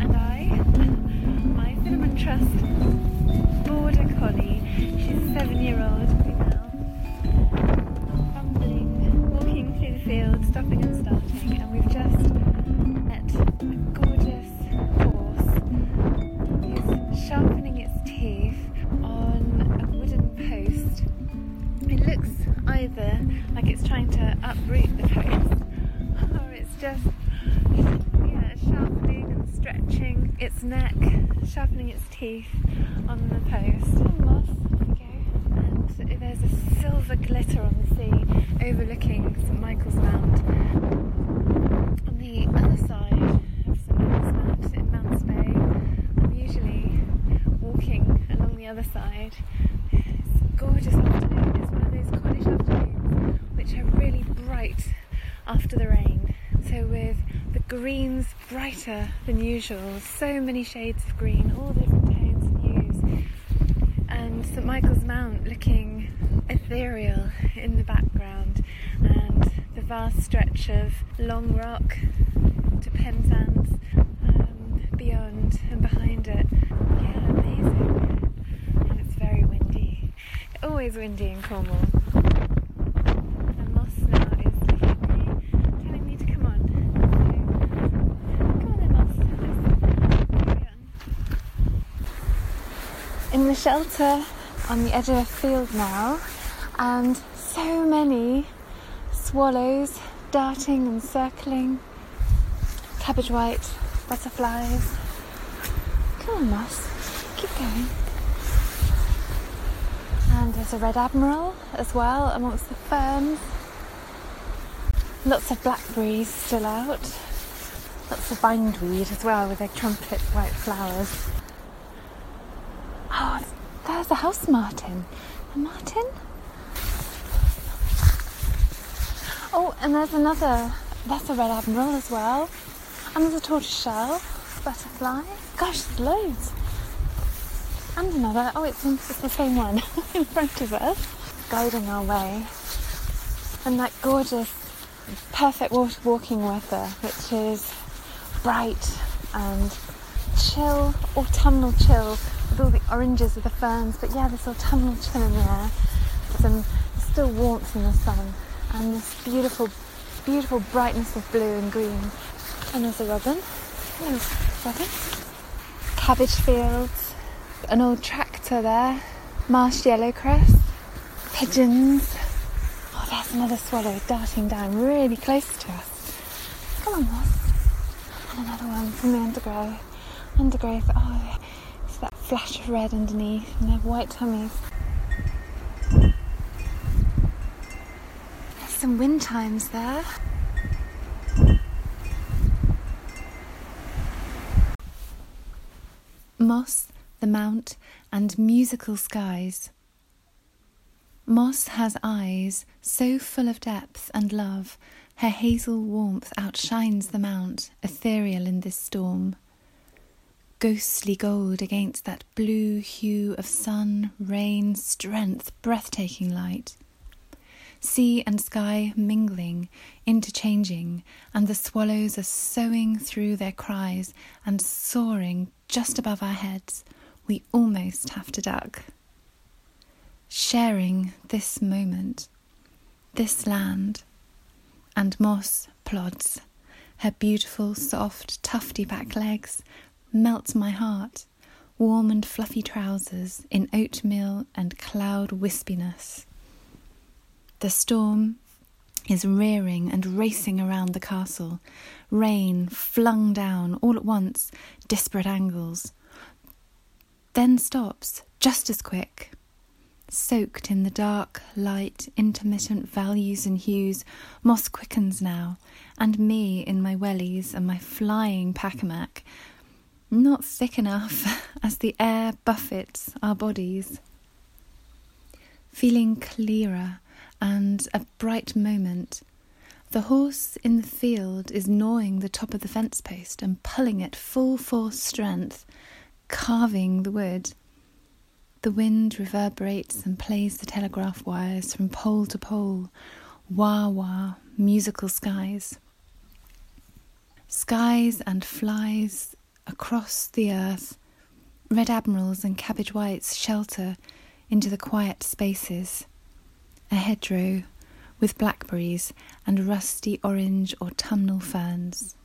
And I, my Cinnamon Trust border collie. She's a seven-year-old female, fumbling, walking through the field, stopping and starting, and we've just met a gorgeous horse who's sharpening its teeth on a wooden post. It looks either like it's trying to uproot the post, or it's just stretching its neck, sharpening its teeth on the post. Moss, there we go. And there's a silver glitter on the sea overlooking St Michael's Mount. On the other side of St Michael's Mount in Mounts Bay, I'm usually walking along the other side. It's a gorgeous afternoon. It's one of those Cornish afternoons which are really bright after the rain. So with greens brighter than usual, so many shades of green, all different tones and hues, and St Michael's Mount looking ethereal in the background, and the vast stretch of Long Rock to Penzance um, beyond and behind it. Yeah, amazing. And it's very windy. Always windy in Cornwall. And Moss now is looking at me, telling me to come on. So, come on then, Moss. Let's carry on. In the shelter on the edge of a field now, and so many swallows darting and circling, cabbage white, butterflies. Come on, Moss, keep going. And there's a red admiral as well amongst the ferns. Lots of blackberries still out. Lots of bindweed as well with their trumpet white flowers. There's a house martin. A martin? Oh, and there's another. That's a red admiral as well. And there's a tortoiseshell butterfly. Gosh, there's loads. And another. Oh, it's, it's the same one in front of us, guiding our way. And that gorgeous, perfect water walking weather, which is bright and chill, autumnal chill, with all the oranges of the ferns. But yeah, this autumnal chill in the air. Some still warmth in the sun, and this beautiful, beautiful brightness of blue and green. And there's a robin. Hello, robin. Cabbage fields, an old tractor there, marsh yellowcrest, pigeons. Oh, there's another swallow darting down really close to us. Come on, Moss. And another one from the undergrowth. Undergrowth, oh, it's that flash of red underneath and their white tummies. There's some wind chimes there. Moss, the Mount, and musical skies. Moss has eyes so full of depth and love, her hazel warmth outshines the mount, ethereal in this storm. Ghostly gold against that blue hue of sun, rain, strength, breathtaking light. Sea and sky mingling, interchanging, and the swallows are soaring through their cries and soaring just above our heads. We almost have to duck. Sharing this moment, this land, and Moss plods, her beautiful, soft, tufty back legs melts my heart, warm and fluffy trousers in oatmeal and cloud wispiness. The storm is rearing and racing around the castle, rain flung down all at once, disparate angles, then stops just as quick. Soaked in the dark, light, intermittent values and hues, Moss quickens now, and me in my wellies and my flying packamack, not thick enough as the air buffets our bodies. Feeling clearer and a bright moment, the horse in the field is gnawing the top of the fence post and pulling it full force strength, carving the wood. The wind reverberates and plays the telegraph wires from pole to pole. Wah wah, musical skies. Skies and flies across the earth, red admirals and cabbage whites shelter into the quiet spaces. A hedgerow with blackberries and rusty orange autumnal ferns.